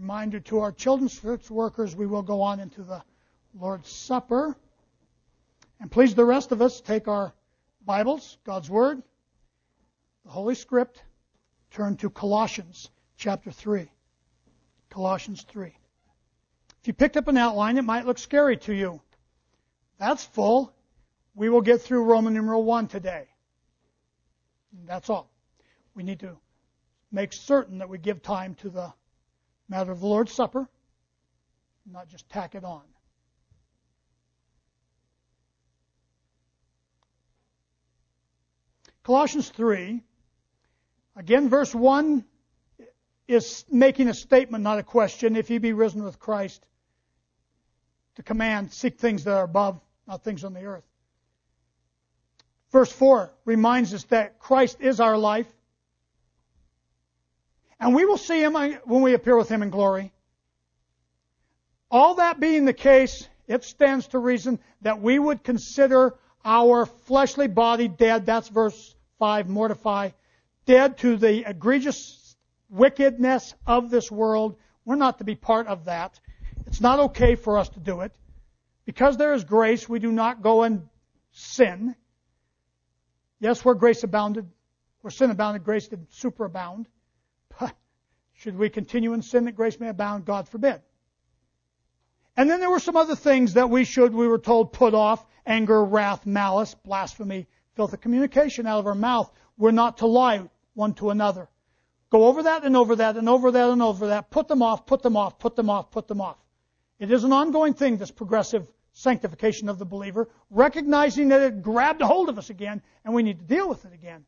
Reminder to our children's church workers, we will go on into the Lord's Supper. And please, the rest of us, take our Bibles, God's Word, the Holy Script, turn to Colossians chapter 3. Colossians 3. If you picked up an outline, it might look scary to you. That's full. We will get through Roman numeral 1 today. That's all. We need to make certain that we give time to the matter of the Lord's Supper, not just tack it on. Colossians 3, again, verse 1 is making a statement, not a question. If ye be risen with Christ, the command, seek things that are above, not things on the earth. Verse 4 reminds us that Christ is our life. And we will see him uh, when we appear with him in glory. All that being the case, it stands to reason that we would consider our fleshly body dead. That's verse 5, mortify. Dead to the egregious wickedness of this world. We're not to be part of that. It's not okay for us to do it. Because there is grace, we do not go and sin. Yes, where grace abounded, where sin abounded, grace did superabound. Should we continue in sin that grace may abound? God forbid. And then there were some other things that we should, we were told, put off anger, wrath, malice, blasphemy, filth of communication out of our mouth. We're not to lie one to another. Go over that and over that and over that and over that. Put them off, put them off, put them off, put them off. It is an ongoing thing, this progressive sanctification of the believer, recognizing that it grabbed a hold of us again and we need to deal with it again.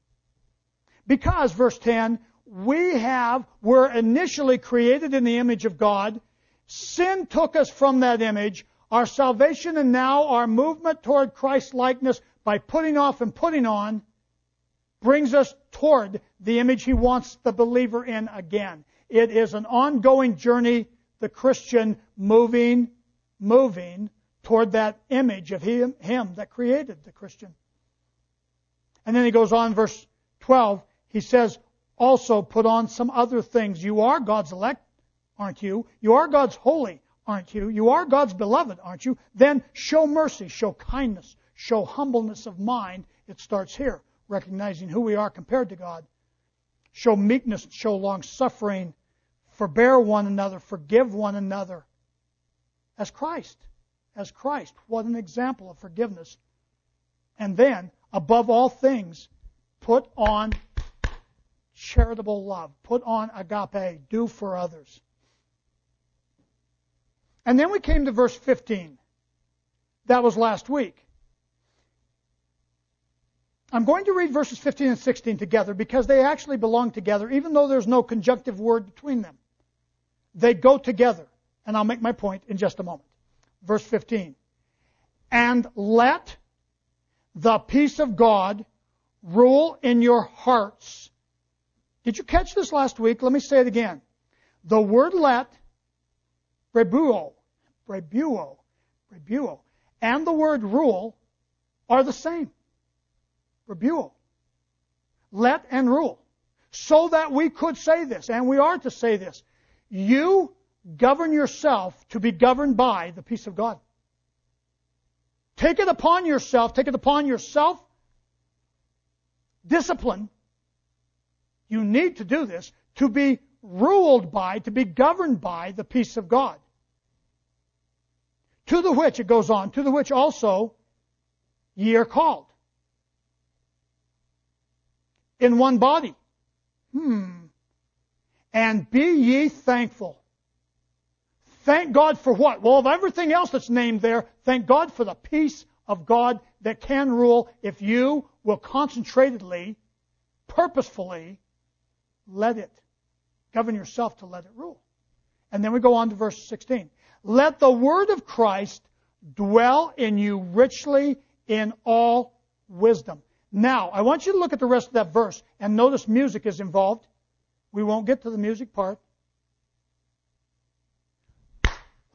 Because, verse 10, we have, were initially created in the image of God. Sin took us from that image. Our salvation and now our movement toward Christ likeness by putting off and putting on brings us toward the image He wants the believer in again. It is an ongoing journey, the Christian moving, moving toward that image of him, him that created the Christian. And then he goes on, verse 12, he says, also put on some other things. You are God's elect, aren't you? You are God's holy, aren't you? You are God's beloved, aren't you? Then show mercy, show kindness, show humbleness of mind. It starts here, recognizing who we are compared to God. Show meekness, show long suffering, forbear one another, forgive one another as Christ as Christ. What an example of forgiveness. And then, above all things, put on charitable love. Put on agape. Do for others. And then we came to verse 15. That was last week. I'm going to read verses 15 and 16 together because they actually belong together, even though there's no conjunctive word between them. They go together. And I'll make my point in just a moment verse 15. And let the peace of God rule in your hearts. Did you catch this last week? Let me say it again. The word let, rebuo, rebuo, rebuo, and the word rule are the same. Rebuo. Let and rule. So that we could say this, and we are to say this. You govern yourself to be governed by the peace of God. Take it upon yourself, take it upon yourself. Discipline. You need to do this to be ruled by, to be governed by the peace of God. To the which, it goes on, to the which also ye are called. In one body. Hmm. And be ye thankful. Thank God for what? Well, of everything else that's named there, thank God for the peace of God that can rule if you will concentratedly, purposefully let it. Govern yourself to let it rule. And then we go on to verse 16. Let the word of Christ dwell in you richly in all wisdom. Now, I want you to look at the rest of that verse and notice music is involved. We won't get to the music part.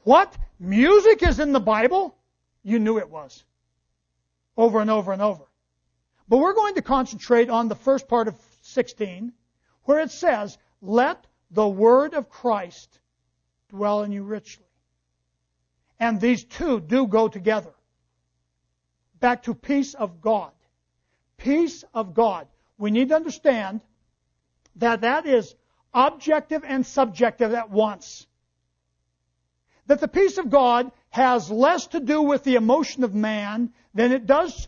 What? Music is in the Bible? You knew it was. Over and over and over. But we're going to concentrate on the first part of 16, where it says, Let the word of Christ dwell in you richly. And these two do go together. Back to peace of God. Peace of God. We need to understand that that is objective and subjective at once. That the peace of God has less to do with the emotion of man than it does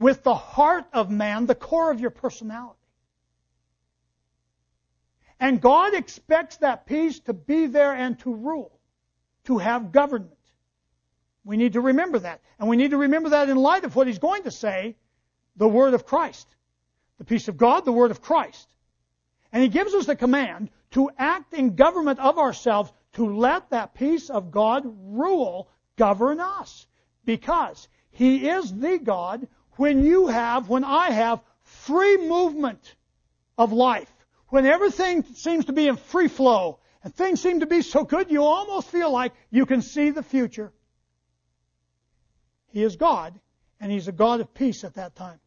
with the heart of man, the core of your personality. And God expects that peace to be there and to rule, to have government. We need to remember that. And we need to remember that in light of what he's going to say, the Word of Christ. The peace of God, the Word of Christ. And he gives us the command to act in government of ourselves, to let that peace of God rule, govern us. Because he is the God when you have, when I have, free movement of life. When everything seems to be in free flow and things seem to be so good you almost feel like you can see the future. He is God, and He's a God of peace at that time.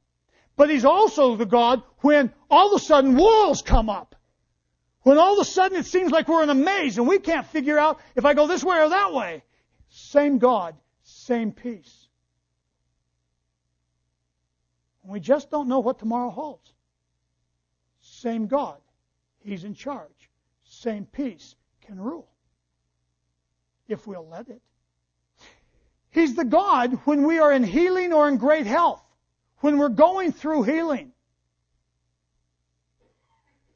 But He's also the God when all of a sudden walls come up. When all of a sudden it seems like we're in a maze and we can't figure out if I go this way or that way. Same God, same peace. We just don't know what tomorrow holds. Same God. He's in charge. Same peace can rule. If we'll let it. He's the God when we are in healing or in great health, when we're going through healing.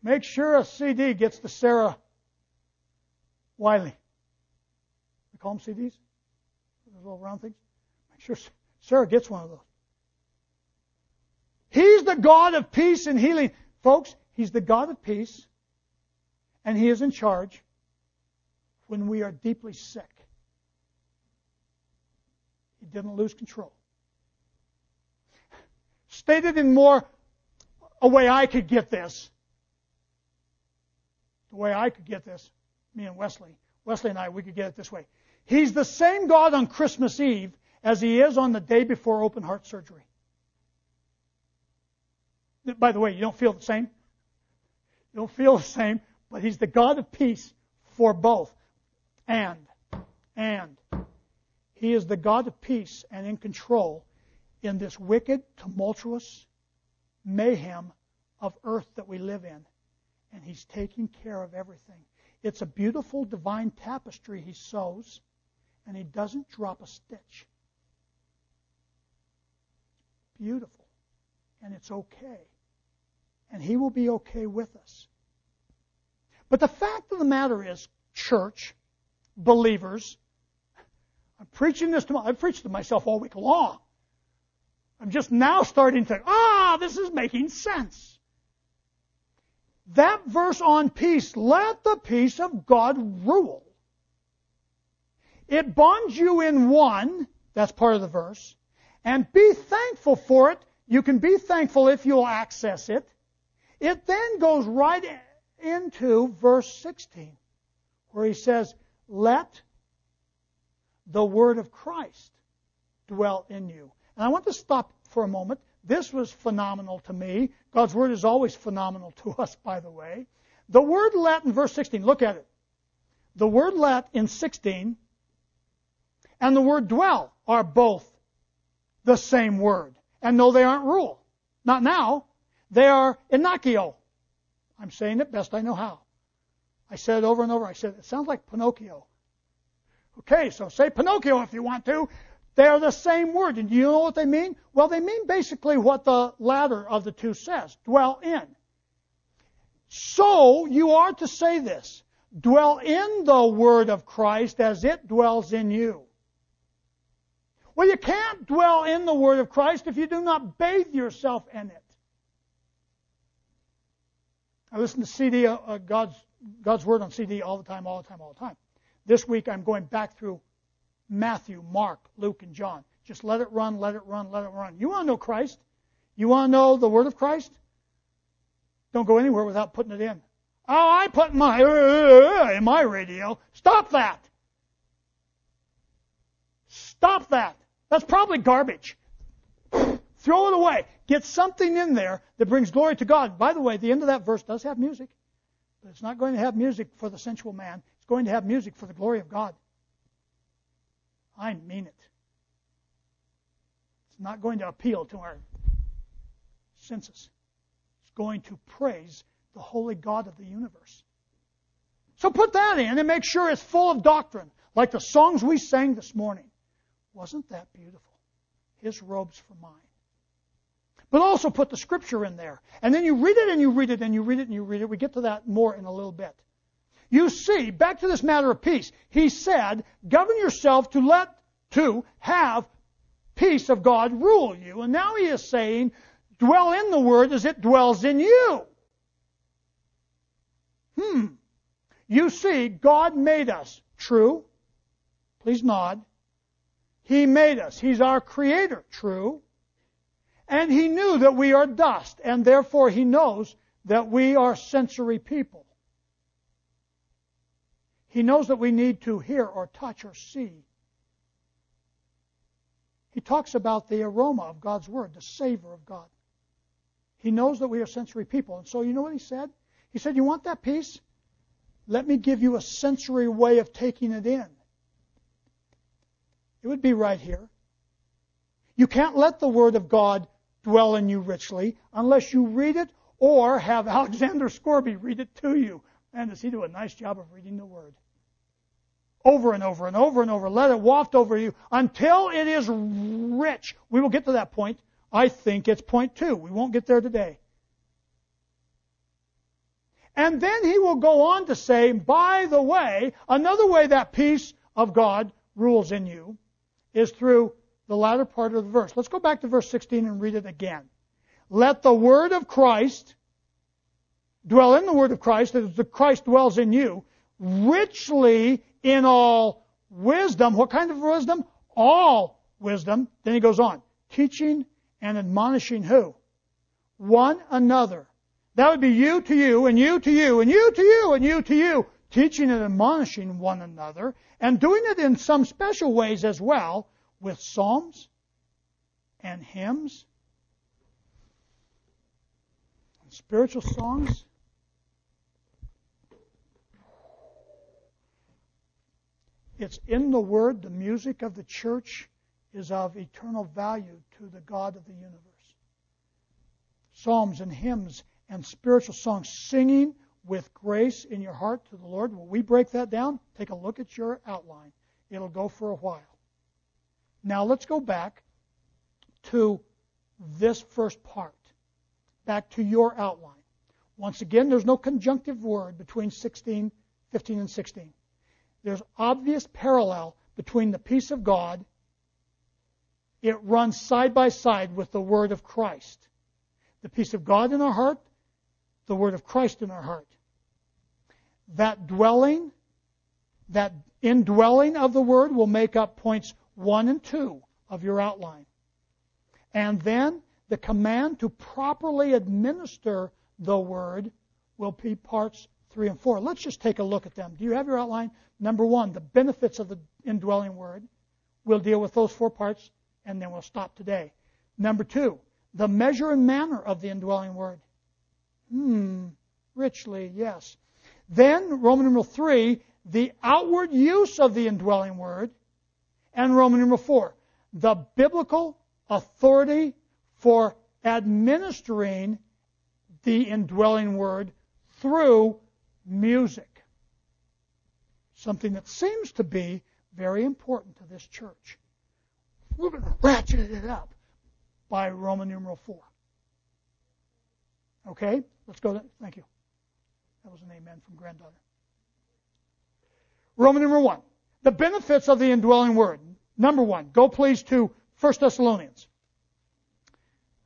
Make sure a CD gets to Sarah Wiley. We call them CDs? Those little round things? Make sure Sarah gets one of those. He's the God of peace and healing. Folks, He's the God of peace, and He is in charge when we are deeply sick. He didn't lose control. Stated in more a way I could get this. The way I could get this, me and Wesley, Wesley and I, we could get it this way. He's the same God on Christmas Eve as he is on the day before open heart surgery. By the way, you don't feel the same? You don't feel the same, but he's the God of peace for both. And, and, he is the God of peace and in control in this wicked, tumultuous mayhem of earth that we live in. And He's taking care of everything. It's a beautiful divine tapestry He sews, and He doesn't drop a stitch. Beautiful. And it's okay. And He will be okay with us. But the fact of the matter is, church, believers, I'm preaching this to my, I've preached to myself all week long. I'm just now starting to, ah, this is making sense. That verse on peace, let the peace of God rule. It bonds you in one, that's part of the verse, and be thankful for it. You can be thankful if you'll access it. It then goes right into verse 16, where he says, let the word of Christ dwell in you. And I want to stop for a moment. This was phenomenal to me. God's word is always phenomenal to us, by the way. The word let in verse 16, look at it. The word let in 16 and the word dwell are both the same word. And no, they aren't rule. Not now. They are inakio. I'm saying it best I know how. I said it over and over. I said, it sounds like Pinocchio. Okay, so say Pinocchio if you want to. They're the same word. And do you know what they mean? Well, they mean basically what the latter of the two says dwell in. So you are to say this dwell in the word of Christ as it dwells in you. Well, you can't dwell in the word of Christ if you do not bathe yourself in it. I listen to CD, uh, God's, God's word on CD all the time, all the time, all the time. This week I'm going back through Matthew, Mark, Luke, and John. Just let it run, let it run, let it run. You want to know Christ? You want to know the Word of Christ? Don't go anywhere without putting it in. Oh, I put my uh, in my radio. Stop that. Stop that. That's probably garbage. Throw it away. Get something in there that brings glory to God. By the way, the end of that verse does have music, but it's not going to have music for the sensual man. It's going to have music for the glory of God. I mean it. It's not going to appeal to our senses. It's going to praise the holy God of the universe. So put that in and make sure it's full of doctrine, like the songs we sang this morning. Wasn't that beautiful? His robes for mine. But also put the scripture in there. And then you read it and you read it and you read it and you read it. We get to that more in a little bit. You see, back to this matter of peace. He said, govern yourself to let, to have peace of God rule you. And now he is saying, dwell in the word as it dwells in you. Hmm. You see, God made us. True. Please nod. He made us. He's our creator. True. And He knew that we are dust, and therefore He knows that we are sensory people. He knows that we need to hear or touch or see. He talks about the aroma of God's Word, the savor of God. He knows that we are sensory people. And so, you know what He said? He said, You want that peace? Let me give you a sensory way of taking it in. It would be right here. You can't let the Word of God dwell in you richly unless you read it or have Alexander Scourby read it to you. And does he do a nice job of reading the Word? Over and over and over and over. Let it waft over you until it is rich. We will get to that point. I think it's point two. We won't get there today. And then he will go on to say, by the way, another way that peace of God rules in you is through the latter part of the verse. Let's go back to verse 16 and read it again. Let the word of Christ dwell in the word of Christ, as the Christ dwells in you, richly in all wisdom. What kind of wisdom? All wisdom. Then he goes on, teaching and admonishing who? One another that would be you to you, and you to you, and you to you, and you to you, teaching and admonishing one another, and doing it in some special ways as well, with psalms and hymns, and spiritual songs. It's in the Word, the music of the church is of eternal value to the God of the universe. Psalms and hymns and spiritual songs, singing with grace in your heart to the Lord. Will we break that down, take a look at your outline. It'll go for a while. Now let's go back to this first part, back to your outline. Once again, there's no conjunctive word between 16, 15, and 16. There's obvious parallel between the peace of God. It runs side by side with the word of Christ. The peace of God in our heart, the word of Christ in our heart. That dwelling, that indwelling of the word will make up points one and two of your outline. And then the command to properly administer the word will be parts three and four. Let's just take a look at them. Do you have your outline? Number one, the benefits of the indwelling word. We'll deal with those four parts and then we'll stop today. Number two, the measure and manner of the indwelling word. Hmm, richly, yes. Then, Roman numeral 3, the outward use of the indwelling word. And Roman numeral 4, the biblical authority for administering the indwelling word through music. Something that seems to be very important to this church. We're going to ratchet it up by Roman numeral 4. Okay? Let's go. To, thank you. That was an amen from granddaughter. Roman number one. The benefits of the indwelling word. Number one. Go please to 1 Thessalonians.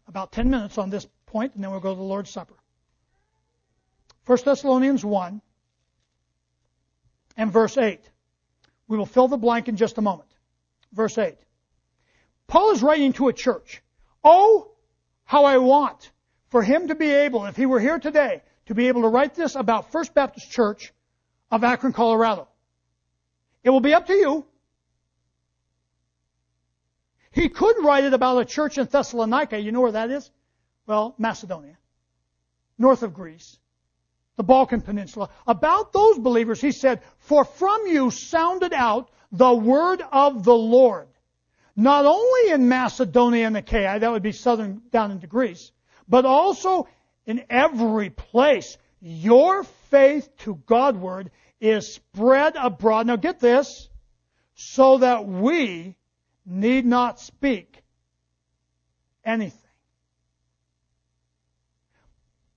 About 10 minutes on this point, and then we'll go to the Lord's Supper. 1 Thessalonians 1 and verse 8. We will fill the blank in just a moment. Verse 8. Paul is writing to a church. Oh, how I want for him to be able, if he were here today, to be able to write this about First Baptist Church of Akron, Colorado. It will be up to you. He could write it about a church in Thessalonica. You know where that is? Well, Macedonia. North of Greece. the Balkan Peninsula. About those believers, he said, For from you sounded out the word of the Lord. Not only in Macedonia and Achaia, that would be southern down into Greece, but also in every place. Your faith to Godward is spread abroad. Now get this, so that we need not speak anything.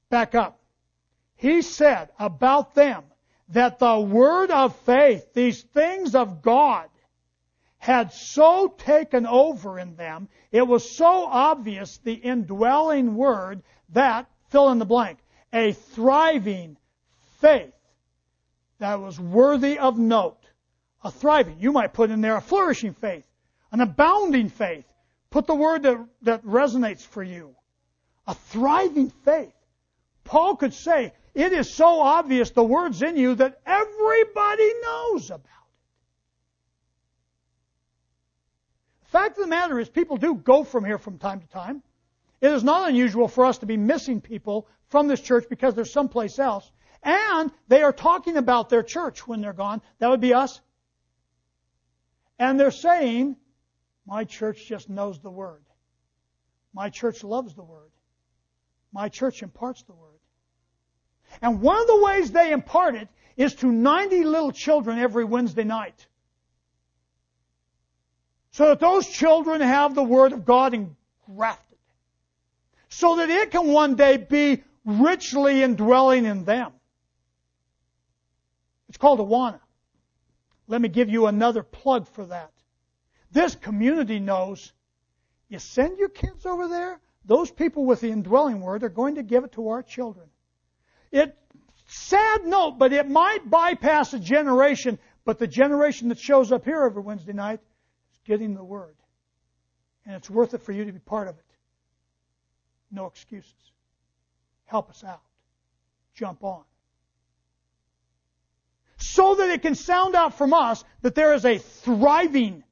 Back up. He said about them that the word of faith, these things of God, had so taken over in them, it was so obvious, the indwelling word, that, fill in the blank, a thriving faith that was worthy of note. A thriving. You might put in there a flourishing faith, an abounding faith. Put the word that, that resonates for you. A thriving faith. Paul could say, it is so obvious the word's in you that everybody knows about it. The fact of the matter is, people do go from here from time to time. It is not unusual for us to be missing people from this church because they're someplace else. And they are talking about their church when they're gone. That would be us. And they're saying, My church just knows the Word. My church loves the Word. My church imparts the Word. And one of the ways they impart it is to 90 little children every Wednesday night. So that those children have the Word of God engrafted. So that it can one day be richly indwelling in them. It's called Awana. Let me give you another plug for that. This community knows you send your kids over there, those people with the indwelling word are going to give it to our children. It, sad note, but it might bypass a generation, but the generation that shows up here every Wednesday night is getting the word. And it's worth it for you to be part of it. No excuses. Help us out. Jump on. So that it can sound out from us that there is a thriving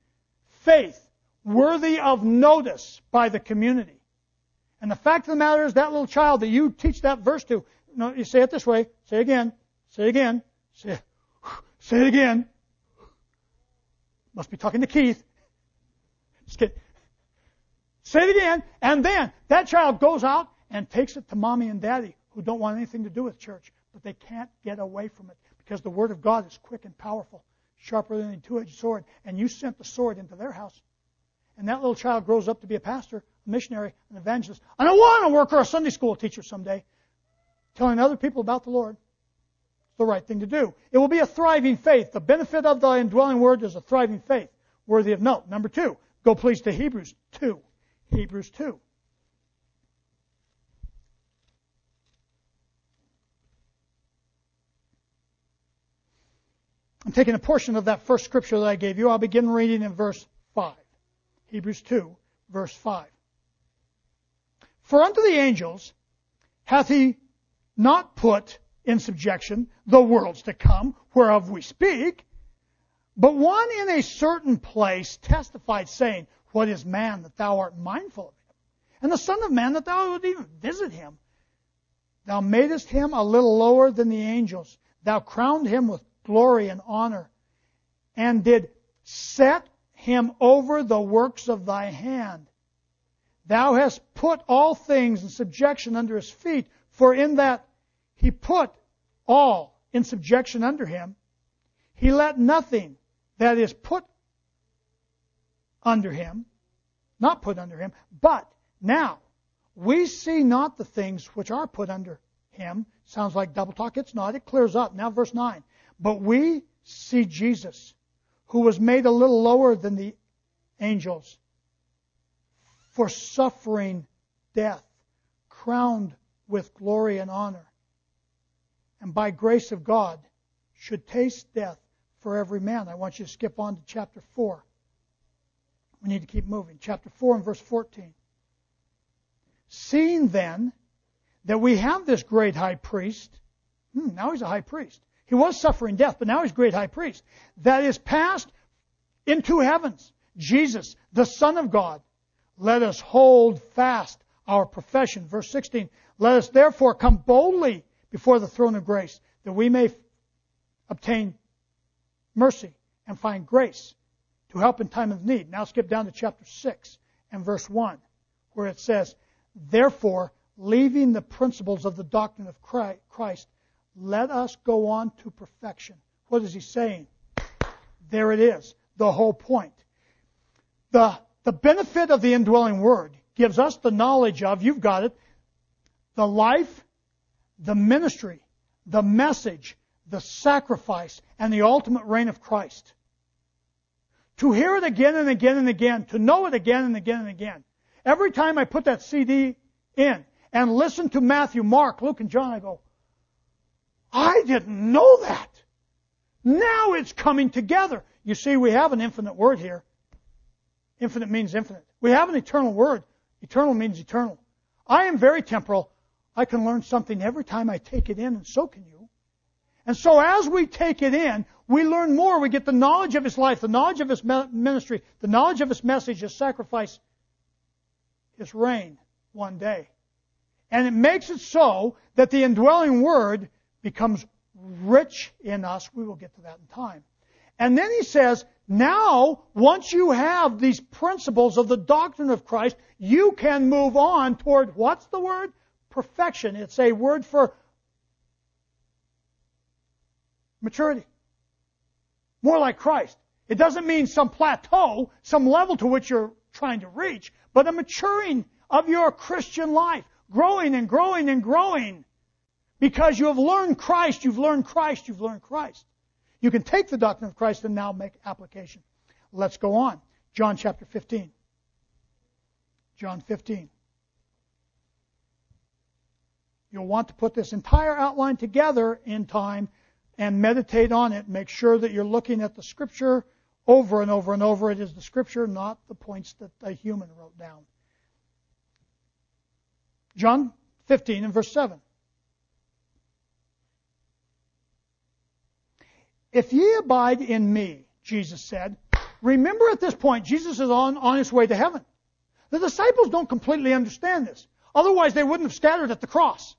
faith worthy of notice by the community. And the fact of the matter is that little child that you teach that verse to no, you say it this way. Say it again. Say it again. Say, say it again. Must be talking to Keith. Just kidding. Say it again. And then that child goes out and takes it to mommy and daddy who don't want anything to do with church, but they can't get away from it because the Word of God is quick and powerful, sharper than a two-edged sword. And you sent the sword into their house. And that little child grows up to be a pastor, a missionary, an evangelist. And I want to work or a Sunday school teacher someday telling other people about the Lord. It's the right thing to do. It will be a thriving faith. The benefit of the indwelling word is a thriving faith, worthy of note. Number two, go please to Hebrews 2. Hebrews 2. I'm taking a portion of that first scripture that I gave you. I'll begin reading in verse 5. Hebrews 2, verse 5. For unto the angels hath he not put in subjection the worlds to come, whereof we speak, but one in a certain place testified, saying, What is man that thou art mindful of him? And the Son of Man that thou would even visit him? Thou madest him a little lower than the angels. Thou crowned him with glory and honor, and did set him over the works of thy hand. Thou hast put all things in subjection under his feet, for in that he put all in subjection under him. He let nothing that is put under him, not put under him, but now we see not the things which are put under him. Sounds like double talk. It's not. It clears up. Now, verse 9. But we see Jesus, who was made a little lower than the angels for suffering death, crowned with glory and honor and by grace of God should taste death for every man. I want you to skip on to chapter 4. We need to keep moving. Chapter 4 and verse 14. Seeing then that we have this great high priest, hmm, now he's a high priest. He was suffering death, but now he's great high priest. That is passed into heavens. Jesus, the Son of God. Let us hold fast our profession. Verse 16. Let us therefore come boldly before the throne of grace that we may obtain mercy and find grace to help in time of need. Now skip down to chapter 6 and verse 1, where it says, Therefore, leaving the principles of the doctrine of Christ, let us go on to perfection. What is he saying? There it is, the whole point. The, the benefit of the indwelling word gives us the knowledge of, you've got it, the life, the ministry, the message, the sacrifice, and the ultimate reign of Christ. To hear it again and again and again, to know it again and again and again. Every time I put that CD in and listen to Matthew, Mark, Luke, and John, I go, I didn't know that. Now it's coming together. You see, we have an infinite word here. Infinite means infinite. We have an eternal word. Eternal means eternal. I am very temporal. I can learn something every time I take it in, and so can you. And so as we take it in, we learn more. We get the knowledge of his life, the knowledge of his ministry, the knowledge of his message, his sacrifice, his reign one day. And it makes it so that the indwelling word becomes rich in us. We will get to that in time. And then he says, now, once you have these principles of the doctrine of Christ, you can move on toward what's the word? Perfection. It's a word for maturity. More like Christ. It doesn't mean some plateau, some level to which you're trying to reach, but a maturing of your Christian life. Growing and growing and growing. Because you have learned Christ, you've learned Christ, you've learned Christ. You can take the doctrine of Christ and now make application. Let's go on. John chapter 15. John 15. You'll want to put this entire outline together in time and meditate on it. Make sure that you're looking at the scripture over and over and over. It is the scripture, not the points that a human wrote down. John 15 and verse 7. If ye abide in me, Jesus said, remember at this point, Jesus is on, on his way to heaven. The disciples don't completely understand this. Otherwise, they wouldn't have scattered at the cross.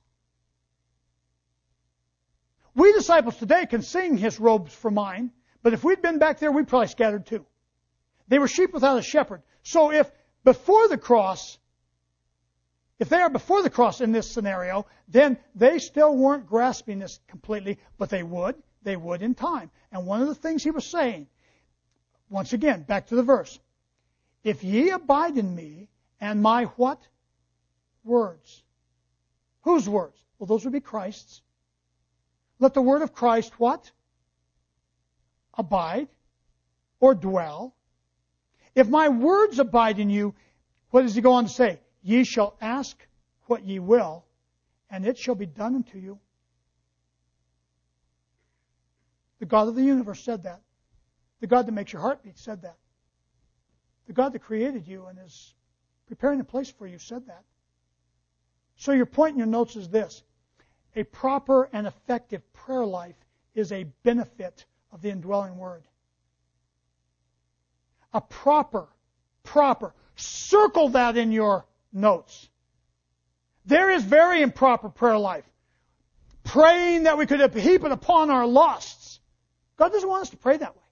We disciples today can sing his robes for mine, but if we'd been back there, we'd probably scattered too. They were sheep without a shepherd. So if before the cross, if they are before the cross in this scenario, then they still weren't grasping this completely, but they would they would in time. And one of the things he was saying, once again, back to the verse, if ye abide in me, and my what? Words. Whose words? Well, those would be Christ's. Let the word of Christ what? Abide or dwell. If my words abide in you, what does he go on to say? Ye shall ask what ye will, and it shall be done unto you. The God of the universe said that. The God that makes your heart beat said that. The God that created you and is preparing a place for you said that. So your point in your notes is this. A proper and effective prayer life is a benefit of the indwelling word. A proper, proper, circle that in your notes. There is very improper prayer life. Praying that we could heap it upon our lusts God doesn't want us to pray that way.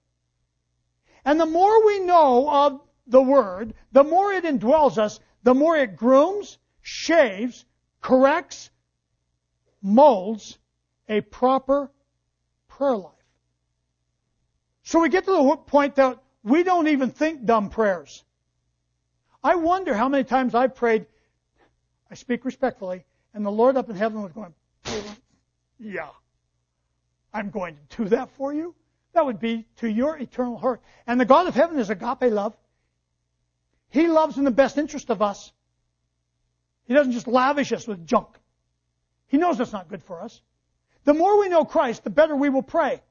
And the more we know of the Word, the more it indwells us, the more it grooms, shaves, corrects, molds a proper prayer life. So we get to the point that we don't even think dumb prayers. I wonder how many times I've prayed, I speak respectfully, and the Lord up in heaven was going, yeah, I'm going to do that for you. That would be to your eternal hurt. And the God of heaven is agape love. He loves in the best interest of us. He doesn't just lavish us with junk. He knows that's not good for us. The more we know Christ, the better we will pray.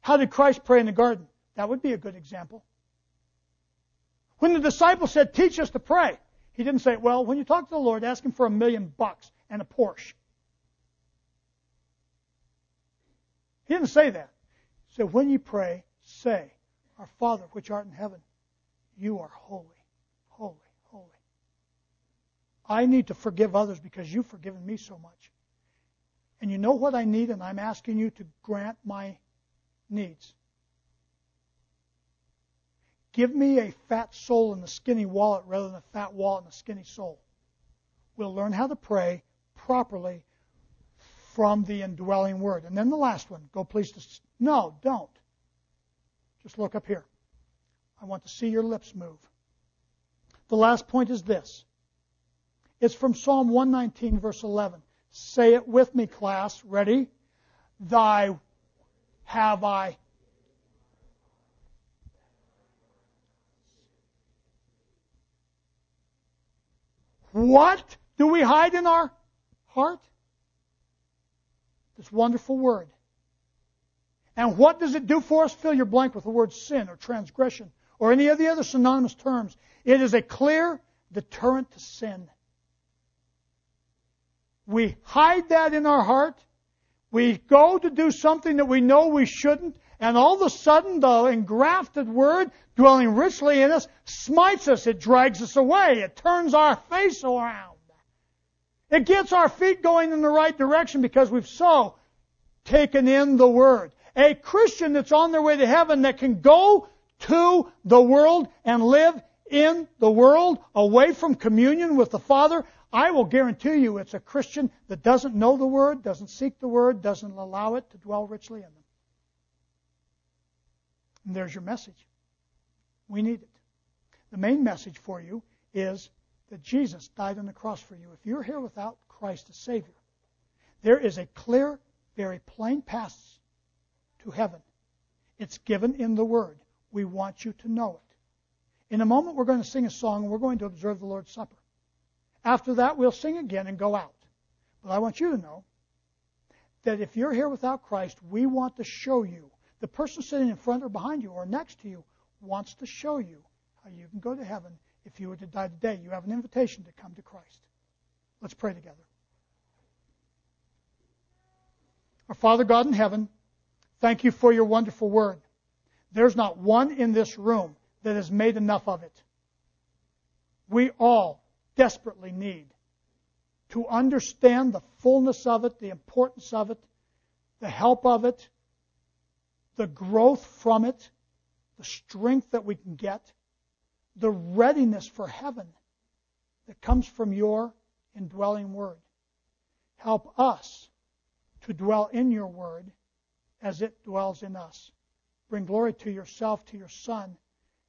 How did Christ pray in the garden? That would be a good example. When the disciples said, teach us to pray, he didn't say, well, when you talk to the Lord, ask him for a million bucks and a Porsche. He didn't say that. So when you pray, say, Our Father which art in heaven, you are holy, holy, holy. I need to forgive others because you've forgiven me so much. And you know what I need, and I'm asking you to grant my needs. Give me a fat soul in a skinny wallet rather than a fat wallet in a skinny soul. We'll learn how to pray properly from the indwelling word. And then the last one. Go please to. No, don't. Just look up here. I want to see your lips move. The last point is this. It's from Psalm 119, verse 11. Say it with me, class. Ready? Thy have I. What do we hide in our heart? This wonderful word. And what does it do for us? Fill your blank with the word sin or transgression or any of the other synonymous terms. It is a clear deterrent to sin. We hide that in our heart. We go to do something that we know we shouldn't, and all of a sudden the engrafted word dwelling richly in us smites us. It drags us away. It turns our face around. It gets our feet going in the right direction because we've so taken in the Word. A Christian that's on their way to heaven that can go to the world and live in the world away from communion with the Father, I will guarantee you it's a Christian that doesn't know the Word, doesn't seek the Word, doesn't allow it to dwell richly in them. And there's your message. We need it. The main message for you is that Jesus died on the cross for you. If you're here without Christ as Savior, there is a clear, very plain path to heaven. It's given in the Word. We want you to know it. In a moment, we're going to sing a song and we're going to observe the Lord's Supper. After that, we'll sing again and go out. But I want you to know that if you're here without Christ, we want to show you. The person sitting in front or behind you or next to you wants to show you how you can go to heaven if you were to die today. You have an invitation to come to Christ. Let's pray together. Our Father God in heaven, thank you for your wonderful word. There's not one in this room that has made enough of it. We all desperately need to understand the fullness of it, the importance of it, the help of it, the growth from it, the strength that we can get, the readiness for heaven that comes from your indwelling word. Help us to dwell in your word as it dwells in us. Bring glory to yourself, to your Son,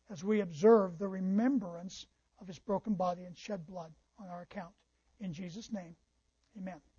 as we observe the remembrance of his broken body and shed blood on our account. In Jesus' name, amen.